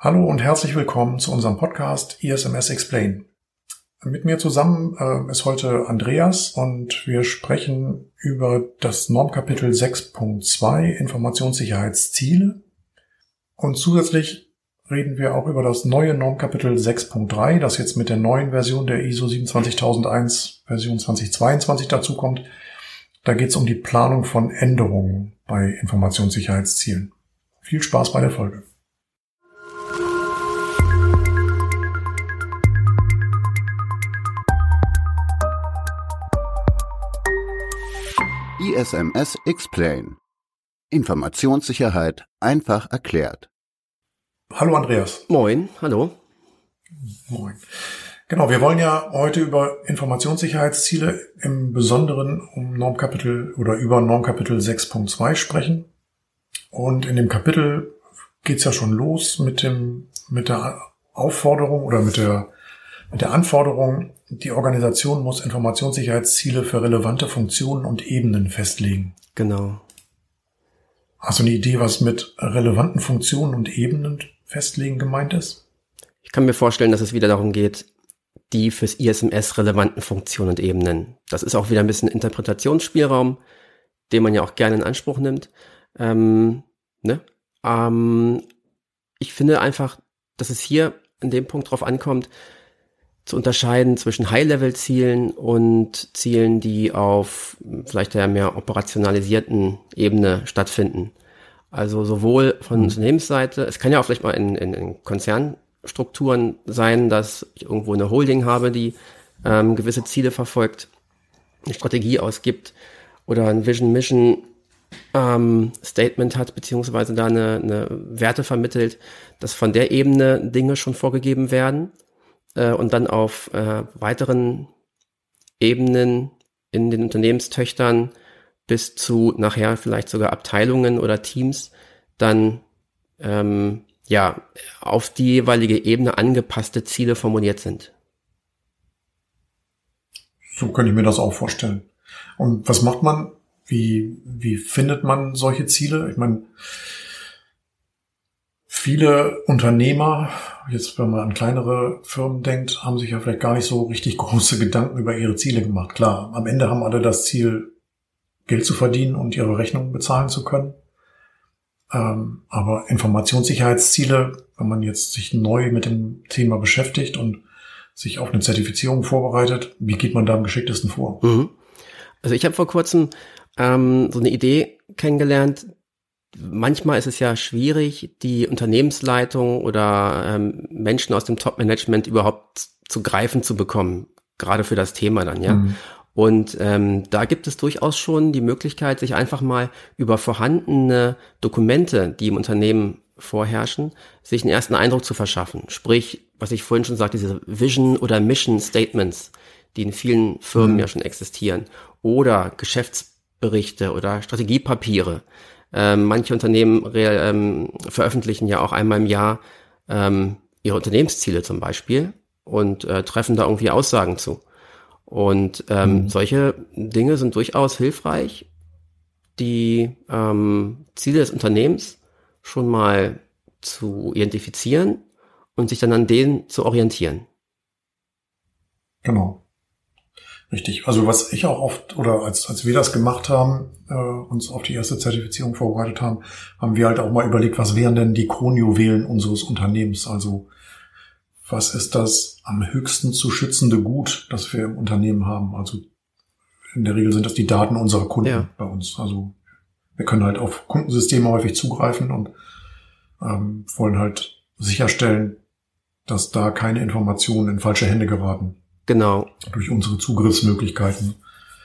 Hallo und herzlich willkommen zu unserem Podcast ISMS Explain. Mit mir zusammen äh, ist heute Andreas und wir sprechen über das Normkapitel 6.2 Informationssicherheitsziele. Und zusätzlich reden wir auch über das neue Normkapitel 6.3, das jetzt mit der neuen Version der ISO 27001 Version 2022 dazukommt. Da geht es um die Planung von Änderungen bei Informationssicherheitszielen. Viel Spaß bei der Folge. ISMS Explain. Informationssicherheit einfach erklärt. Hallo Andreas. Moin, hallo. Moin. Genau, wir wollen ja heute über Informationssicherheitsziele im Besonderen um Normkapitel oder über Normkapitel 6.2 sprechen. Und in dem Kapitel geht's ja schon los mit dem, mit der Aufforderung oder mit der, mit der Anforderung, die Organisation muss Informationssicherheitsziele für relevante Funktionen und Ebenen festlegen. Genau. Hast du eine Idee, was mit relevanten Funktionen und Ebenen festlegen gemeint ist? Ich kann mir vorstellen, dass es wieder darum geht, die fürs ISMS relevanten Funktionen und Ebenen. Das ist auch wieder ein bisschen Interpretationsspielraum, den man ja auch gerne in Anspruch nimmt. Ähm, ne? ähm, ich finde einfach, dass es hier in dem Punkt drauf ankommt, zu unterscheiden zwischen High-Level-Zielen und Zielen, die auf vielleicht der mehr operationalisierten Ebene stattfinden. Also sowohl von mhm. Unternehmensseite, es kann ja auch vielleicht mal in, in, in Konzernstrukturen sein, dass ich irgendwo eine Holding habe, die ähm, gewisse Ziele verfolgt, eine Strategie ausgibt oder ein Vision Mission ähm, Statement hat, beziehungsweise da eine, eine Werte vermittelt, dass von der Ebene Dinge schon vorgegeben werden äh, und dann auf äh, weiteren Ebenen in den Unternehmenstöchtern bis zu nachher vielleicht sogar Abteilungen oder Teams dann ähm, ja auf die jeweilige Ebene angepasste Ziele formuliert sind. So könnte ich mir das auch vorstellen. Und was macht man? Wie, wie findet man solche Ziele? Ich meine, viele Unternehmer, jetzt wenn man an kleinere Firmen denkt, haben sich ja vielleicht gar nicht so richtig große Gedanken über ihre Ziele gemacht. Klar, am Ende haben alle das Ziel, Geld zu verdienen und ihre Rechnungen bezahlen zu können. Ähm, aber Informationssicherheitsziele, wenn man jetzt sich neu mit dem Thema beschäftigt und sich auf eine Zertifizierung vorbereitet, wie geht man da am geschicktesten vor? Mhm. Also ich habe vor kurzem ähm, so eine Idee kennengelernt, manchmal ist es ja schwierig, die Unternehmensleitung oder ähm, Menschen aus dem Top-Management überhaupt zu greifen zu bekommen, gerade für das Thema dann, ja. Mhm. Und ähm, da gibt es durchaus schon die Möglichkeit, sich einfach mal über vorhandene Dokumente, die im Unternehmen vorherrschen, sich einen ersten Eindruck zu verschaffen. Sprich, was ich vorhin schon sagte, diese Vision oder Mission Statements, die in vielen Firmen mhm. ja schon existieren, oder Geschäftsberichte oder Strategiepapiere, ähm, manche Unternehmen ähm, veröffentlichen ja auch einmal im Jahr ähm, ihre Unternehmensziele zum Beispiel und äh, treffen da irgendwie Aussagen zu. Und ähm, mhm. solche Dinge sind durchaus hilfreich, die ähm, Ziele des Unternehmens schon mal zu identifizieren und sich dann an denen zu orientieren. Genau. Richtig. Also was ich auch oft oder als, als wir das gemacht haben, äh, uns auf die erste Zertifizierung vorbereitet haben, haben wir halt auch mal überlegt, was wären denn die Kronjuwelen unseres Unternehmens? Also was ist das am höchsten zu schützende Gut, das wir im Unternehmen haben? Also in der Regel sind das die Daten unserer Kunden ja. bei uns. Also wir können halt auf Kundensysteme häufig zugreifen und ähm, wollen halt sicherstellen, dass da keine Informationen in falsche Hände geraten. Genau. Durch unsere Zugriffsmöglichkeiten.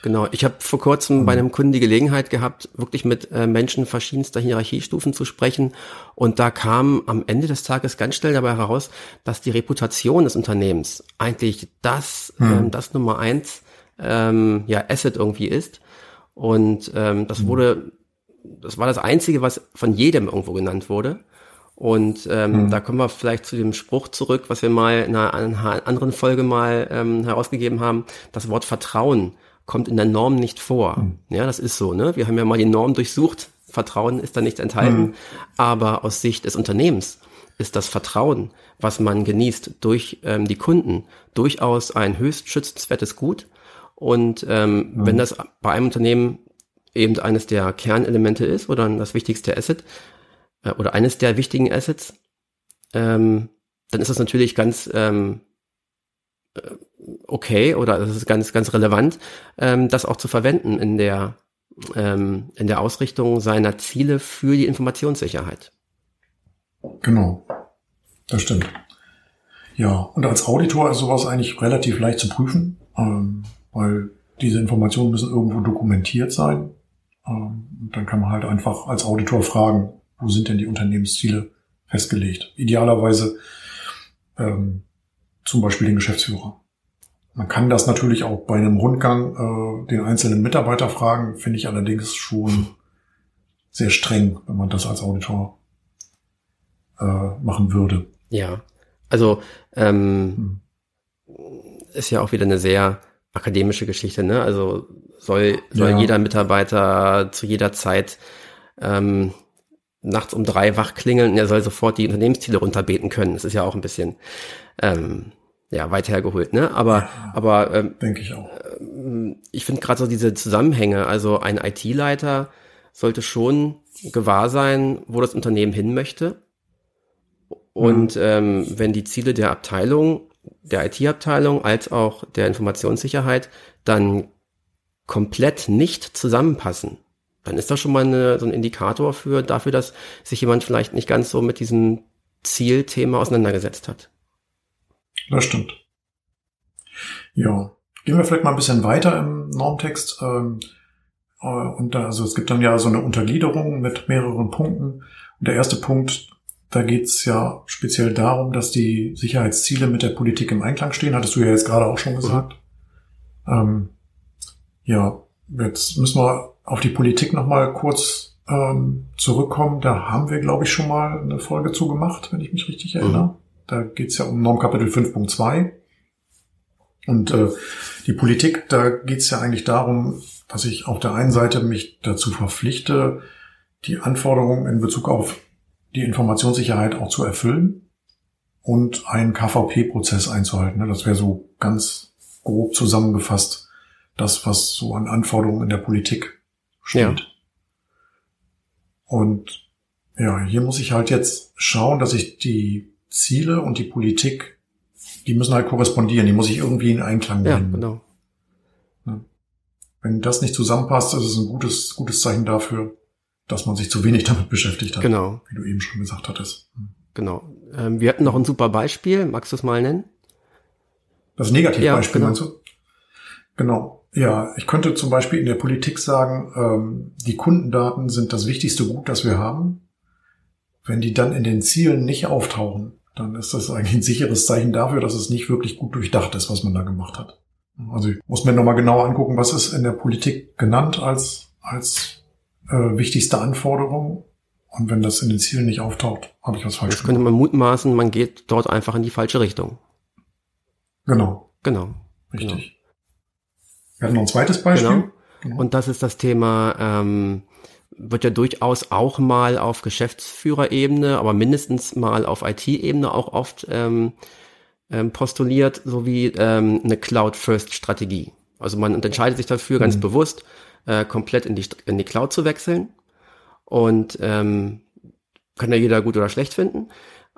Genau. Ich habe vor kurzem mhm. bei einem Kunden die Gelegenheit gehabt, wirklich mit äh, Menschen verschiedenster Hierarchiestufen zu sprechen. Und da kam am Ende des Tages ganz schnell dabei heraus, dass die Reputation des Unternehmens eigentlich das, mhm. ähm, das Nummer eins ähm, ja, Asset irgendwie ist. Und ähm, das mhm. wurde, das war das Einzige, was von jedem irgendwo genannt wurde. Und ähm, mhm. da kommen wir vielleicht zu dem Spruch zurück, was wir mal in einer, einer anderen Folge mal ähm, herausgegeben haben. Das Wort Vertrauen kommt in der Norm nicht vor. Mhm. Ja, das ist so. Ne? Wir haben ja mal die Norm durchsucht. Vertrauen ist da nicht enthalten. Mhm. Aber aus Sicht des Unternehmens ist das Vertrauen, was man genießt durch ähm, die Kunden, durchaus ein höchst schützenswertes Gut. Und ähm, wenn das bei einem Unternehmen eben eines der Kernelemente ist oder das wichtigste Asset äh, oder eines der wichtigen Assets, ähm, dann ist das natürlich ganz ähm, äh, okay oder es ist ganz, ganz relevant, ähm, das auch zu verwenden in der, ähm, in der Ausrichtung seiner Ziele für die Informationssicherheit. Genau, das stimmt. Ja, und als Auditor ist sowas eigentlich relativ leicht zu prüfen, ähm, weil diese Informationen müssen irgendwo dokumentiert sein. Ähm, dann kann man halt einfach als Auditor fragen, wo sind denn die Unternehmensziele festgelegt? Idealerweise ähm, zum Beispiel den Geschäftsführer. Man kann das natürlich auch bei einem Rundgang äh, den einzelnen Mitarbeiter fragen, finde ich allerdings schon sehr streng, wenn man das als Auditor äh, machen würde. Ja, also ähm, hm. ist ja auch wieder eine sehr akademische Geschichte, ne? Also soll, soll ja. jeder Mitarbeiter zu jeder Zeit ähm, nachts um drei wach klingeln und er soll sofort die Unternehmensziele runterbeten können. Das ist ja auch ein bisschen ähm, ja, weit hergeholt, ne? Aber, ja, aber ähm, denke ich auch. Ähm, ich finde gerade so diese Zusammenhänge, also ein IT-Leiter sollte schon gewahr sein, wo das Unternehmen hin möchte. Und mhm. ähm, wenn die Ziele der Abteilung, der IT-Abteilung als auch der Informationssicherheit dann komplett nicht zusammenpassen, dann ist das schon mal eine, so ein Indikator für dafür, dass sich jemand vielleicht nicht ganz so mit diesem Zielthema auseinandergesetzt hat. Das stimmt. Ja. Gehen wir vielleicht mal ein bisschen weiter im Normtext. Ähm, äh, und da, also es gibt dann ja so eine Untergliederung mit mehreren Punkten. Und der erste Punkt, da geht es ja speziell darum, dass die Sicherheitsziele mit der Politik im Einklang stehen. Hattest du ja jetzt gerade auch schon gesagt. Ähm, ja, jetzt müssen wir auf die Politik nochmal kurz ähm, zurückkommen. Da haben wir, glaube ich, schon mal eine Folge zugemacht, wenn ich mich richtig erinnere. Mhm. Da geht es ja um Normkapitel 5.2. Und äh, die Politik, da geht es ja eigentlich darum, dass ich auf der einen Seite mich dazu verpflichte, die Anforderungen in Bezug auf die Informationssicherheit auch zu erfüllen und einen KVP-Prozess einzuhalten. Das wäre so ganz grob zusammengefasst das, was so an Anforderungen in der Politik steht. Ja. Und ja, hier muss ich halt jetzt schauen, dass ich die Ziele und die Politik, die müssen halt korrespondieren, die muss ich irgendwie in Einklang bringen. Ja, genau. Wenn das nicht zusammenpasst, ist es ein gutes, gutes Zeichen dafür, dass man sich zu wenig damit beschäftigt hat. Genau. Wie du eben schon gesagt hattest. Genau. Ähm, wir hatten noch ein super Beispiel. Magst du es mal nennen? Das Negativbeispiel ja, genau. meinst du? Genau. Ja, ich könnte zum Beispiel in der Politik sagen, ähm, die Kundendaten sind das wichtigste Gut, das wir haben. Wenn die dann in den Zielen nicht auftauchen, dann ist das eigentlich ein sicheres Zeichen dafür, dass es nicht wirklich gut durchdacht ist, was man da gemacht hat. Also ich muss mir nochmal genauer angucken, was ist in der Politik genannt als, als äh, wichtigste Anforderung. Und wenn das in den Zielen nicht auftaucht, habe ich was falsch gemacht. könnte man mutmaßen, man geht dort einfach in die falsche Richtung. Genau. Genau. Richtig. Genau. Wir hatten noch ein zweites Beispiel. Genau. genau. Und das ist das Thema ähm, wird ja durchaus auch mal auf Geschäftsführerebene, aber mindestens mal auf IT-Ebene auch oft ähm, ähm, postuliert, sowie ähm, eine Cloud-First-Strategie. Also man entscheidet sich dafür ganz mhm. bewusst, äh, komplett in die, in die Cloud zu wechseln. Und ähm, kann ja jeder gut oder schlecht finden.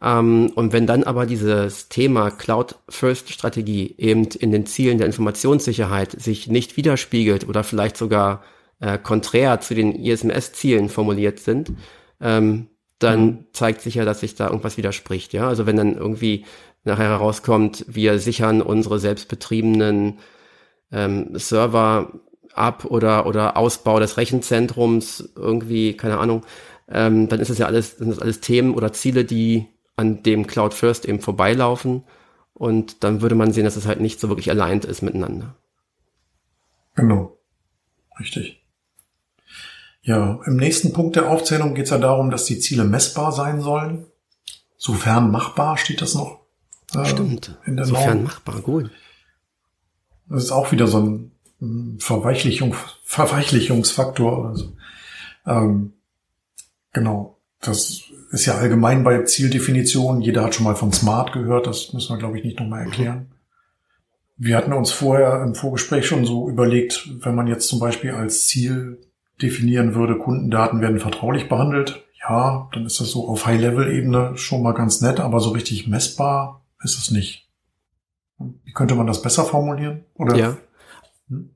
Ähm, und wenn dann aber dieses Thema Cloud-First-Strategie eben in den Zielen der Informationssicherheit sich nicht widerspiegelt oder vielleicht sogar äh, konträr zu den ISMS-Zielen formuliert sind, ähm, dann mhm. zeigt sich ja, dass sich da irgendwas widerspricht. Ja, also wenn dann irgendwie nachher herauskommt, wir sichern unsere selbstbetriebenen ähm, Server ab oder oder Ausbau des Rechenzentrums irgendwie, keine Ahnung, ähm, dann ist das ja alles, sind das alles Themen oder Ziele, die an dem Cloud First eben vorbeilaufen. Und dann würde man sehen, dass es halt nicht so wirklich aligned ist miteinander. Genau. Richtig. Ja, im nächsten Punkt der Aufzählung geht es ja darum, dass die Ziele messbar sein sollen. Sofern machbar steht das noch. Äh, Stimmt. In der Sofern Norm. machbar, gut. Das ist auch wieder so ein Verweichlichung, Verweichlichungsfaktor. Also, ähm, genau. Das ist ja allgemein bei Zieldefinitionen. Jeder hat schon mal von Smart gehört. Das müssen wir, glaube ich, nicht nochmal erklären. Wir hatten uns vorher im Vorgespräch schon so überlegt, wenn man jetzt zum Beispiel als Ziel definieren würde, Kundendaten werden vertraulich behandelt. Ja, dann ist das so auf High-Level-Ebene schon mal ganz nett, aber so richtig messbar ist es nicht. Wie könnte man das besser formulieren? Oder? Ja. Hm?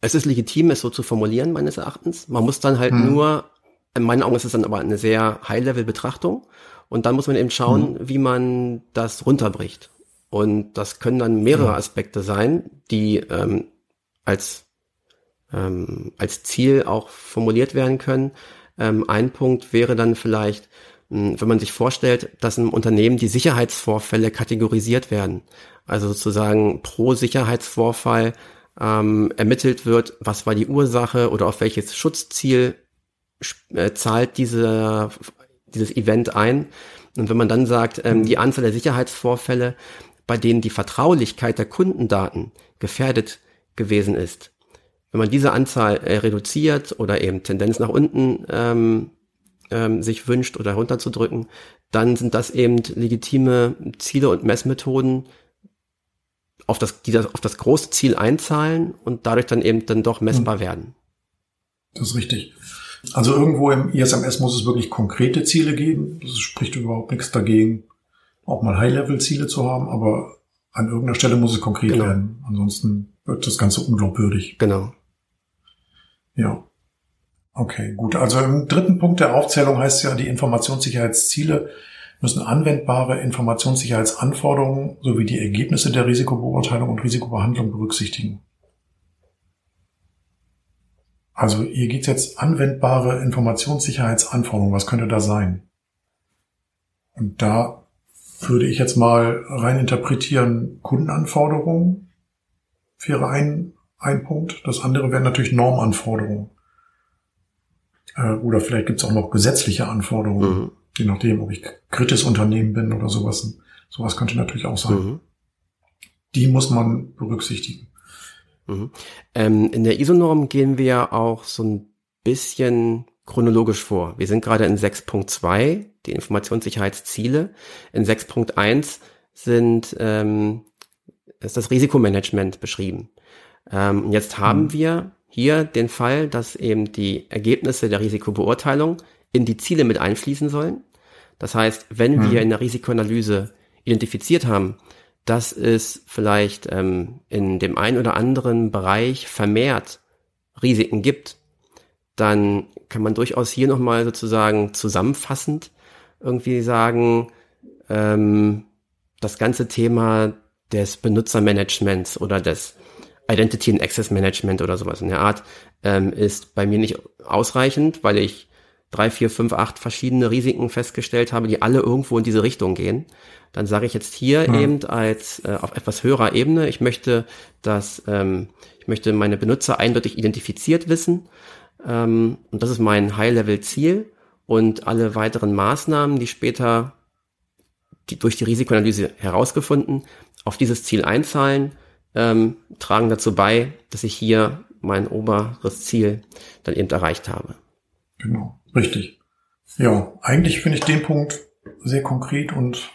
Es ist legitim, es so zu formulieren, meines Erachtens. Man muss dann halt hm. nur, in meinen Augen ist es dann aber eine sehr High-Level-Betrachtung. Und dann muss man eben schauen, hm. wie man das runterbricht. Und das können dann mehrere Aspekte sein, die ähm, als, ähm, als Ziel auch formuliert werden können. Ähm, ein Punkt wäre dann vielleicht, hm, wenn man sich vorstellt, dass im Unternehmen die Sicherheitsvorfälle kategorisiert werden. Also sozusagen pro Sicherheitsvorfall ähm, ermittelt wird, was war die Ursache oder auf welches Schutzziel äh, zahlt diese, dieses Event ein. Und wenn man dann sagt, ähm, die Anzahl der Sicherheitsvorfälle, bei denen die Vertraulichkeit der Kundendaten gefährdet gewesen ist, wenn man diese Anzahl äh, reduziert oder eben Tendenz nach unten ähm, ähm, sich wünscht oder runterzudrücken, dann sind das eben legitime Ziele und Messmethoden, auf das, die das, auf das große Ziel einzahlen und dadurch dann eben dann doch messbar mhm. werden. Das ist richtig. Also irgendwo im ISMS muss es wirklich konkrete Ziele geben. Das spricht überhaupt nichts dagegen, auch mal High-Level-Ziele zu haben, aber an irgendeiner Stelle muss es konkret genau. werden. Ansonsten wird das Ganze unglaubwürdig. Genau. Ja. Okay, gut. Also im dritten Punkt der Aufzählung heißt ja, die Informationssicherheitsziele müssen anwendbare Informationssicherheitsanforderungen sowie die Ergebnisse der Risikobeurteilung und Risikobehandlung berücksichtigen. Also hier geht es jetzt anwendbare Informationssicherheitsanforderungen. Was könnte da sein? Und da würde ich jetzt mal rein interpretieren, Kundenanforderungen wäre ein, ein Punkt. Das andere wären natürlich Normanforderungen. Äh, oder vielleicht gibt es auch noch gesetzliche Anforderungen. Mhm. Je nachdem, ob ich kritisches Unternehmen bin oder sowas. Sowas könnte natürlich auch sein. Mhm. Die muss man berücksichtigen. Mhm. Ähm, in der ISO-Norm gehen wir auch so ein bisschen chronologisch vor. Wir sind gerade in 6.2, die Informationssicherheitsziele. In 6.1 sind ähm, ist das Risikomanagement beschrieben. Ähm, jetzt haben mhm. wir hier den Fall, dass eben die Ergebnisse der Risikobeurteilung in die Ziele mit einfließen sollen. Das heißt, wenn hm. wir in der Risikoanalyse identifiziert haben, dass es vielleicht ähm, in dem einen oder anderen Bereich vermehrt Risiken gibt, dann kann man durchaus hier nochmal sozusagen zusammenfassend irgendwie sagen, ähm, das ganze Thema des Benutzermanagements oder des Identity and Access Management oder sowas in der Art ähm, ist bei mir nicht ausreichend, weil ich drei, vier, fünf, acht verschiedene Risiken festgestellt habe, die alle irgendwo in diese Richtung gehen, dann sage ich jetzt hier ja. eben als äh, auf etwas höherer Ebene, ich möchte, dass ähm, ich möchte meine Benutzer eindeutig identifiziert wissen ähm, und das ist mein High-Level-Ziel und alle weiteren Maßnahmen, die später die durch die Risikoanalyse herausgefunden auf dieses Ziel einzahlen, ähm, tragen dazu bei, dass ich hier mein oberes Ziel dann eben erreicht habe. Genau. Richtig. Ja, eigentlich finde ich den Punkt sehr konkret und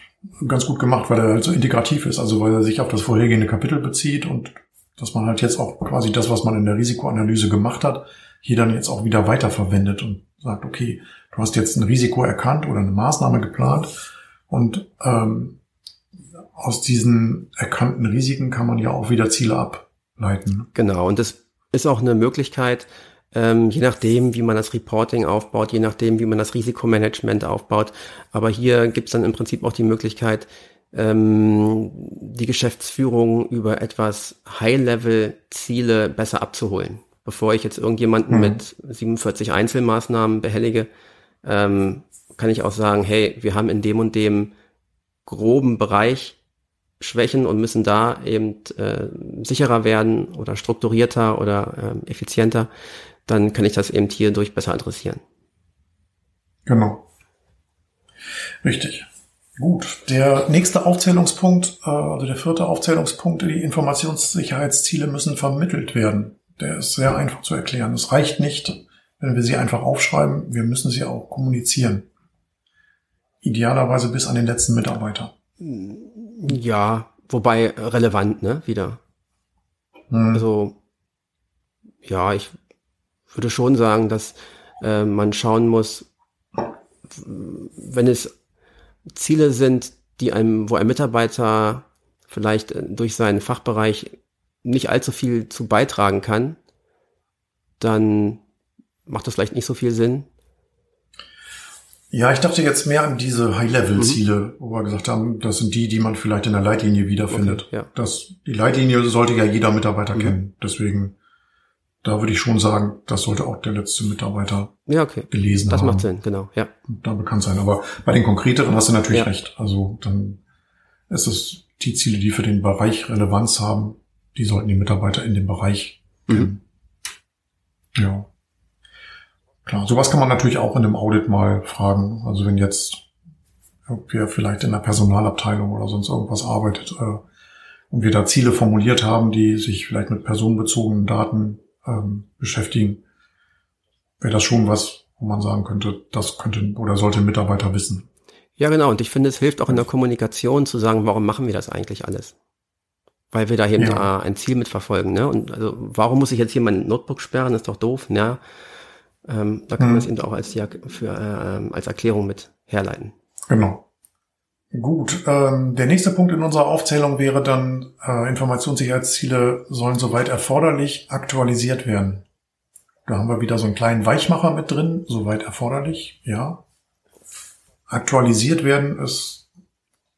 ganz gut gemacht, weil er halt so integrativ ist, also weil er sich auf das vorhergehende Kapitel bezieht und dass man halt jetzt auch quasi das, was man in der Risikoanalyse gemacht hat, hier dann jetzt auch wieder weiterverwendet und sagt, okay, du hast jetzt ein Risiko erkannt oder eine Maßnahme geplant und ähm, aus diesen erkannten Risiken kann man ja auch wieder Ziele ableiten. Genau, und das ist auch eine Möglichkeit, ähm, je nachdem, wie man das Reporting aufbaut, je nachdem, wie man das Risikomanagement aufbaut. Aber hier gibt es dann im Prinzip auch die Möglichkeit, ähm, die Geschäftsführung über etwas High-Level-Ziele besser abzuholen. Bevor ich jetzt irgendjemanden mhm. mit 47 Einzelmaßnahmen behellige, ähm, kann ich auch sagen, hey, wir haben in dem und dem groben Bereich Schwächen und müssen da eben äh, sicherer werden oder strukturierter oder äh, effizienter dann kann ich das eben hier durch besser adressieren. Genau. Richtig. Gut. Der nächste Aufzählungspunkt, äh, also der vierte Aufzählungspunkt, die Informationssicherheitsziele müssen vermittelt werden. Der ist sehr einfach zu erklären. Es reicht nicht, wenn wir sie einfach aufschreiben, wir müssen sie auch kommunizieren. idealerweise bis an den letzten Mitarbeiter. Ja, wobei relevant, ne, wieder. Hm. Also, ja, ich würde schon sagen, dass äh, man schauen muss, wenn es Ziele sind, die einem, wo ein Mitarbeiter vielleicht äh, durch seinen Fachbereich nicht allzu viel zu beitragen kann, dann macht das vielleicht nicht so viel Sinn. Ja, ich dachte jetzt mehr an diese High-Level-Ziele, mhm. wo wir gesagt haben, das sind die, die man vielleicht in der Leitlinie wiederfindet. Okay, ja. das, die Leitlinie sollte ja jeder Mitarbeiter mhm. kennen. Deswegen, da würde ich schon sagen, das sollte auch der letzte Mitarbeiter ja, okay. gelesen das haben. Das macht Sinn, genau, ja. Und da bekannt sein. Aber bei den konkreteren hast du natürlich ja. recht. Also dann ist es die Ziele, die für den Bereich Relevanz haben, die sollten die Mitarbeiter in dem Bereich kennen. Mhm. Ja. Klar, sowas kann man natürlich auch in einem Audit mal fragen. Also wenn jetzt wer vielleicht in der Personalabteilung oder sonst irgendwas arbeitet äh, und wir da Ziele formuliert haben, die sich vielleicht mit personenbezogenen Daten ähm, beschäftigen, wäre das schon was, wo man sagen könnte, das könnte oder sollte ein Mitarbeiter wissen. Ja, genau. Und ich finde, es hilft auch in der Kommunikation zu sagen, warum machen wir das eigentlich alles? Weil wir da eben ja. ein Ziel mitverfolgen. Ne? Und also, warum muss ich jetzt hier mein Notebook sperren? Das ist doch doof. Ja, ähm, da kann man es eben auch als, für, äh, als Erklärung mit herleiten. Genau. Gut, ähm, der nächste Punkt in unserer Aufzählung wäre dann, äh, Informationssicherheitsziele sollen soweit erforderlich aktualisiert werden. Da haben wir wieder so einen kleinen Weichmacher mit drin, soweit erforderlich, ja. Aktualisiert werden, es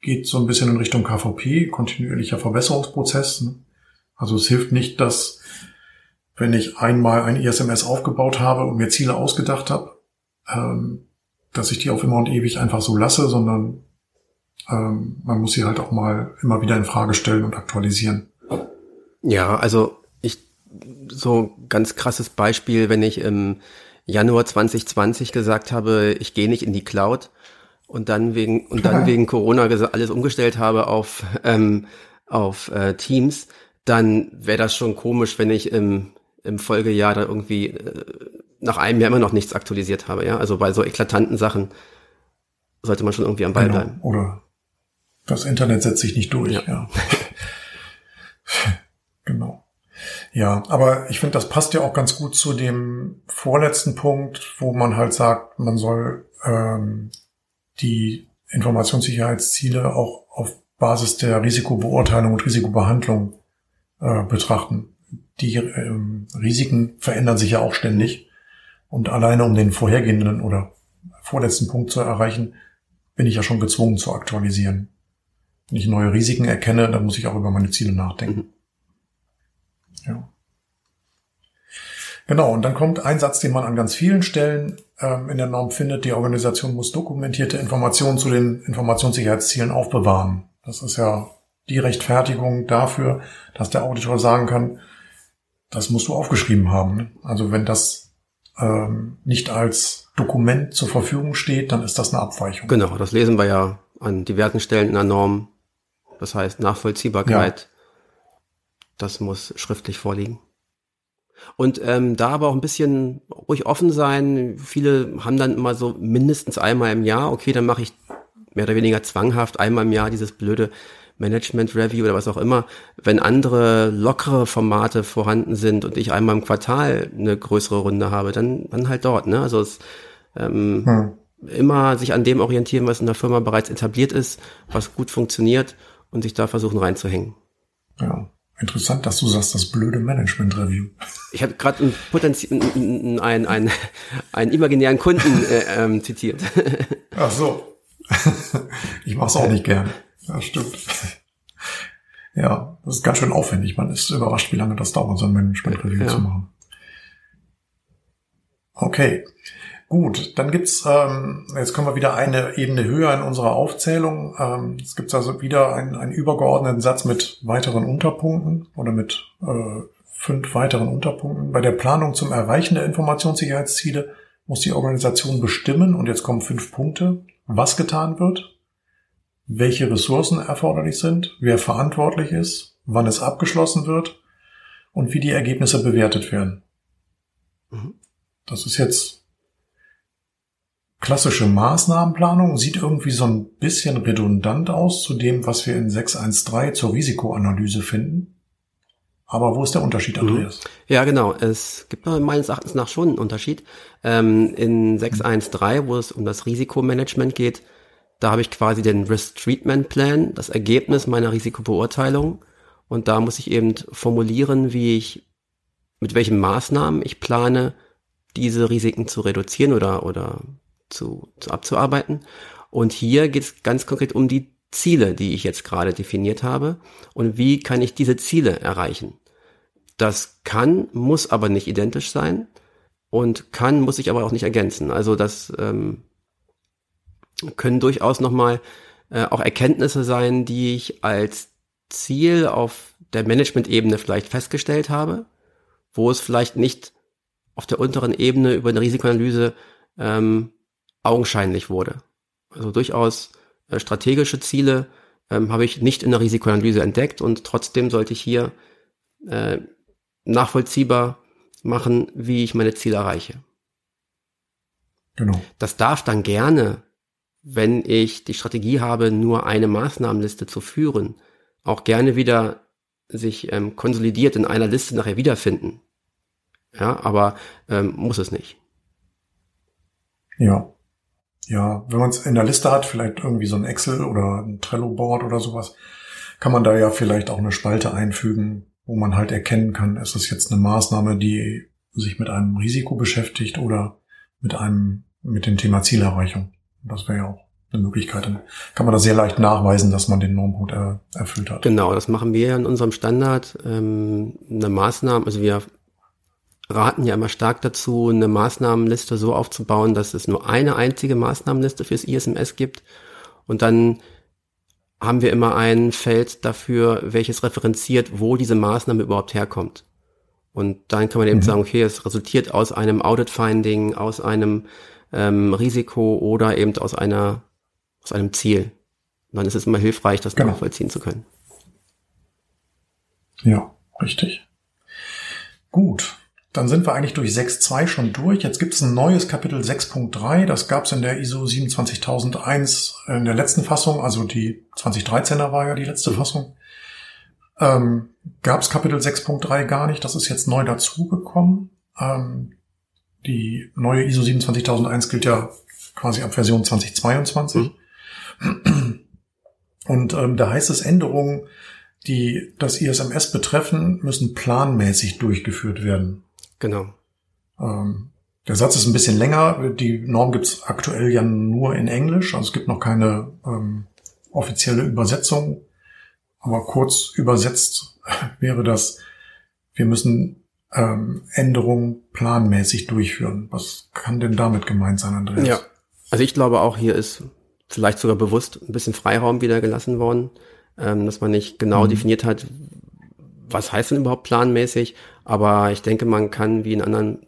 geht so ein bisschen in Richtung KVP, kontinuierlicher Verbesserungsprozess. Ne? Also es hilft nicht, dass wenn ich einmal ein ISMS aufgebaut habe und mir Ziele ausgedacht habe, ähm, dass ich die auf immer und ewig einfach so lasse, sondern ähm, man muss sie halt auch mal immer wieder in Frage stellen und aktualisieren. Ja, also ich so ganz krasses Beispiel, wenn ich im Januar 2020 gesagt habe, ich gehe nicht in die Cloud und dann wegen und dann wegen Corona alles umgestellt habe auf ähm, auf äh, Teams, dann wäre das schon komisch, wenn ich im im Folgejahr da irgendwie äh, nach einem Jahr immer noch nichts aktualisiert habe. Ja, also bei so eklatanten Sachen sollte man schon irgendwie am Ball genau. bleiben. Oder das Internet setzt sich nicht durch. Ja. ja. genau. Ja, aber ich finde, das passt ja auch ganz gut zu dem vorletzten Punkt, wo man halt sagt, man soll ähm, die Informationssicherheitsziele auch auf Basis der Risikobeurteilung und Risikobehandlung äh, betrachten die ähm, Risiken verändern sich ja auch ständig. Und alleine um den vorhergehenden oder vorletzten Punkt zu erreichen, bin ich ja schon gezwungen zu aktualisieren. Wenn ich neue Risiken erkenne, dann muss ich auch über meine Ziele nachdenken. Mhm. Ja. Genau, und dann kommt ein Satz, den man an ganz vielen Stellen ähm, in der Norm findet, die Organisation muss dokumentierte Informationen zu den Informationssicherheitszielen aufbewahren. Das ist ja die Rechtfertigung dafür, dass der Auditor sagen kann, das musst du aufgeschrieben haben. Also wenn das ähm, nicht als Dokument zur Verfügung steht, dann ist das eine Abweichung. Genau, das lesen wir ja an diversen Stellen in der Norm. Das heißt Nachvollziehbarkeit, ja. das muss schriftlich vorliegen. Und ähm, da aber auch ein bisschen ruhig offen sein. Viele haben dann immer so mindestens einmal im Jahr, okay, dann mache ich mehr oder weniger zwanghaft einmal im Jahr dieses blöde Management Review oder was auch immer, wenn andere lockere Formate vorhanden sind und ich einmal im Quartal eine größere Runde habe, dann, dann halt dort. Ne? Also es, ähm, hm. immer sich an dem orientieren, was in der Firma bereits etabliert ist, was gut funktioniert und sich da versuchen reinzuhängen. Ja. Interessant, dass du sagst, das blöde Management Review. Ich habe gerade einen, Potenzi einen, einen, einen, einen imaginären Kunden äh, ähm, zitiert. Ach so. ich mache es auch nicht gern. Ja, stimmt. Ja, das ist ganz schön aufwendig. Man ist überrascht, wie lange das dauert, so ein Management-Review ja. zu machen. Okay, gut. Dann gibt's ähm, jetzt kommen wir wieder eine Ebene höher in unserer Aufzählung. Ähm, es gibt also wieder einen, einen übergeordneten Satz mit weiteren Unterpunkten oder mit äh, fünf weiteren Unterpunkten. Bei der Planung zum Erreichen der Informationssicherheitsziele muss die Organisation bestimmen, und jetzt kommen fünf Punkte, was getan wird, welche Ressourcen erforderlich sind, wer verantwortlich ist, wann es abgeschlossen wird und wie die Ergebnisse bewertet werden. Mhm. Das ist jetzt klassische Maßnahmenplanung sieht irgendwie so ein bisschen redundant aus zu dem, was wir in 613 zur Risikoanalyse finden. Aber wo ist der Unterschied, mhm. Andreas? Ja, genau. Es gibt meines Erachtens nach schon einen Unterschied. Ähm, in 613, wo es um das Risikomanagement geht, da habe ich quasi den Risk Treatment Plan, das Ergebnis meiner Risikobeurteilung. Und da muss ich eben formulieren, wie ich, mit welchen Maßnahmen ich plane, diese Risiken zu reduzieren oder, oder zu, zu abzuarbeiten. Und hier geht es ganz konkret um die Ziele, die ich jetzt gerade definiert habe und wie kann ich diese Ziele erreichen. Das kann, muss aber nicht identisch sein und kann, muss ich aber auch nicht ergänzen. Also das ähm, können durchaus nochmal äh, auch Erkenntnisse sein, die ich als Ziel auf der Management-Ebene vielleicht festgestellt habe, wo es vielleicht nicht auf der unteren Ebene über eine Risikoanalyse ähm, augenscheinlich wurde. Also durchaus äh, strategische Ziele ähm, habe ich nicht in der Risikoanalyse entdeckt und trotzdem sollte ich hier äh, nachvollziehbar machen, wie ich meine Ziele erreiche. Genau. Das darf dann gerne, wenn ich die Strategie habe, nur eine Maßnahmenliste zu führen, auch gerne wieder sich ähm, konsolidiert in einer Liste nachher wiederfinden. Ja, aber ähm, muss es nicht. Ja. Ja, wenn man es in der Liste hat, vielleicht irgendwie so ein Excel oder ein Trello-Board oder sowas, kann man da ja vielleicht auch eine Spalte einfügen, wo man halt erkennen kann, ist es jetzt eine Maßnahme, die sich mit einem Risiko beschäftigt oder mit einem, mit dem Thema Zielerreichung. Das wäre ja auch eine Möglichkeit. Dann kann man da sehr leicht nachweisen, dass man den Normpunkt er, erfüllt hat. Genau, das machen wir ja in unserem Standard. Ähm, eine Maßnahme, also wir raten ja immer stark dazu, eine Maßnahmenliste so aufzubauen, dass es nur eine einzige Maßnahmenliste fürs ISMS gibt. Und dann haben wir immer ein Feld dafür, welches referenziert, wo diese Maßnahme überhaupt herkommt. Und dann kann man eben mhm. sagen, okay, es resultiert aus einem Audit-Finding, aus einem ähm, Risiko oder eben aus einer, aus einem Ziel. Und dann ist es immer hilfreich, das genau. nachvollziehen zu können. Ja, richtig. Gut. Dann sind wir eigentlich durch 6.2 schon durch. Jetzt gibt es ein neues Kapitel 6.3. Das gab es in der ISO 27001 in der letzten Fassung. Also die 2013er war ja die letzte Fassung. Ähm, gab es Kapitel 6.3 gar nicht. Das ist jetzt neu dazugekommen. Ähm, die neue ISO 27001 gilt ja quasi ab Version 2022. Mhm. Und ähm, da heißt es, Änderungen, die das ISMS betreffen, müssen planmäßig durchgeführt werden. Genau. Ähm, der Satz ist ein bisschen länger. Die Norm gibt es aktuell ja nur in Englisch. Also es gibt noch keine ähm, offizielle Übersetzung. Aber kurz übersetzt wäre das, wir müssen ähm, Änderungen planmäßig durchführen. Was kann denn damit gemeint sein, Andreas? Ja, also ich glaube auch hier ist vielleicht sogar bewusst ein bisschen Freiraum wieder gelassen worden, ähm, dass man nicht genau mhm. definiert hat, was heißt denn überhaupt planmäßig? Aber ich denke, man kann wie in anderen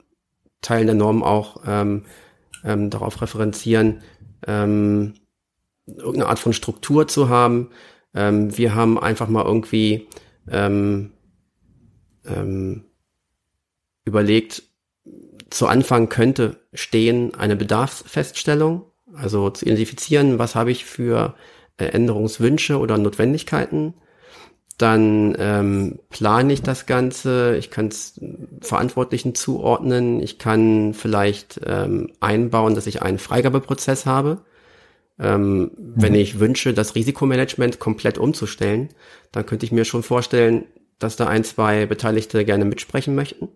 Teilen der Norm auch ähm, ähm, darauf referenzieren, ähm, irgendeine Art von Struktur zu haben. Ähm, wir haben einfach mal irgendwie ähm, ähm, überlegt, zu Anfang könnte stehen eine Bedarfsfeststellung, also zu identifizieren, was habe ich für äh, Änderungswünsche oder Notwendigkeiten dann ähm, plane ich das Ganze, ich kann es Verantwortlichen zuordnen, ich kann vielleicht ähm, einbauen, dass ich einen Freigabeprozess habe. Ähm, mhm. Wenn ich wünsche, das Risikomanagement komplett umzustellen, dann könnte ich mir schon vorstellen, dass da ein, zwei Beteiligte gerne mitsprechen möchten.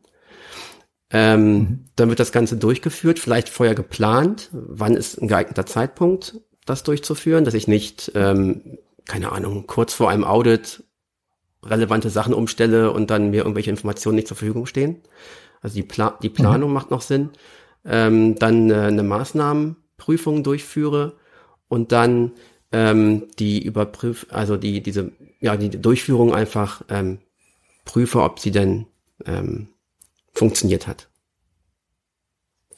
Ähm, mhm. Dann wird das Ganze durchgeführt, vielleicht vorher geplant, wann ist ein geeigneter Zeitpunkt, das durchzuführen, dass ich nicht, ähm, keine Ahnung, kurz vor einem Audit relevante Sachen umstelle und dann mir irgendwelche Informationen nicht zur Verfügung stehen. Also die, Pla die Planung mhm. macht noch Sinn. Ähm, dann äh, eine Maßnahmenprüfung durchführe und dann ähm, die überprüf, also die diese ja die Durchführung einfach ähm, prüfe, ob sie denn ähm, funktioniert hat.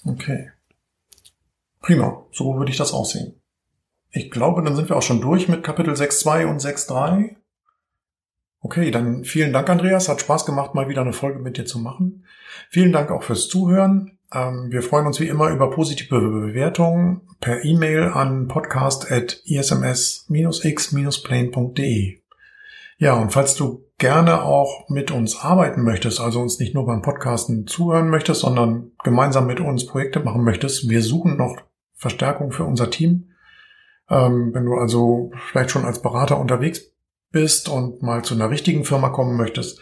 Okay. Prima, so würde ich das aussehen. Ich glaube, dann sind wir auch schon durch mit Kapitel 6.2 und 6.3. Okay, dann vielen Dank, Andreas. Hat Spaß gemacht, mal wieder eine Folge mit dir zu machen. Vielen Dank auch fürs Zuhören. Ähm, wir freuen uns wie immer über positive Bewertungen per E-Mail an podcast.isms-x-plane.de. Ja, und falls du gerne auch mit uns arbeiten möchtest, also uns nicht nur beim Podcasten zuhören möchtest, sondern gemeinsam mit uns Projekte machen möchtest, wir suchen noch Verstärkung für unser Team. Ähm, wenn du also vielleicht schon als Berater unterwegs bist und mal zu einer richtigen Firma kommen möchtest,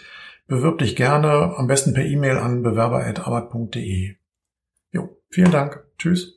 bewirb dich gerne, am besten per E-Mail an bewerber.arbeit.de. Jo, vielen Dank. Tschüss.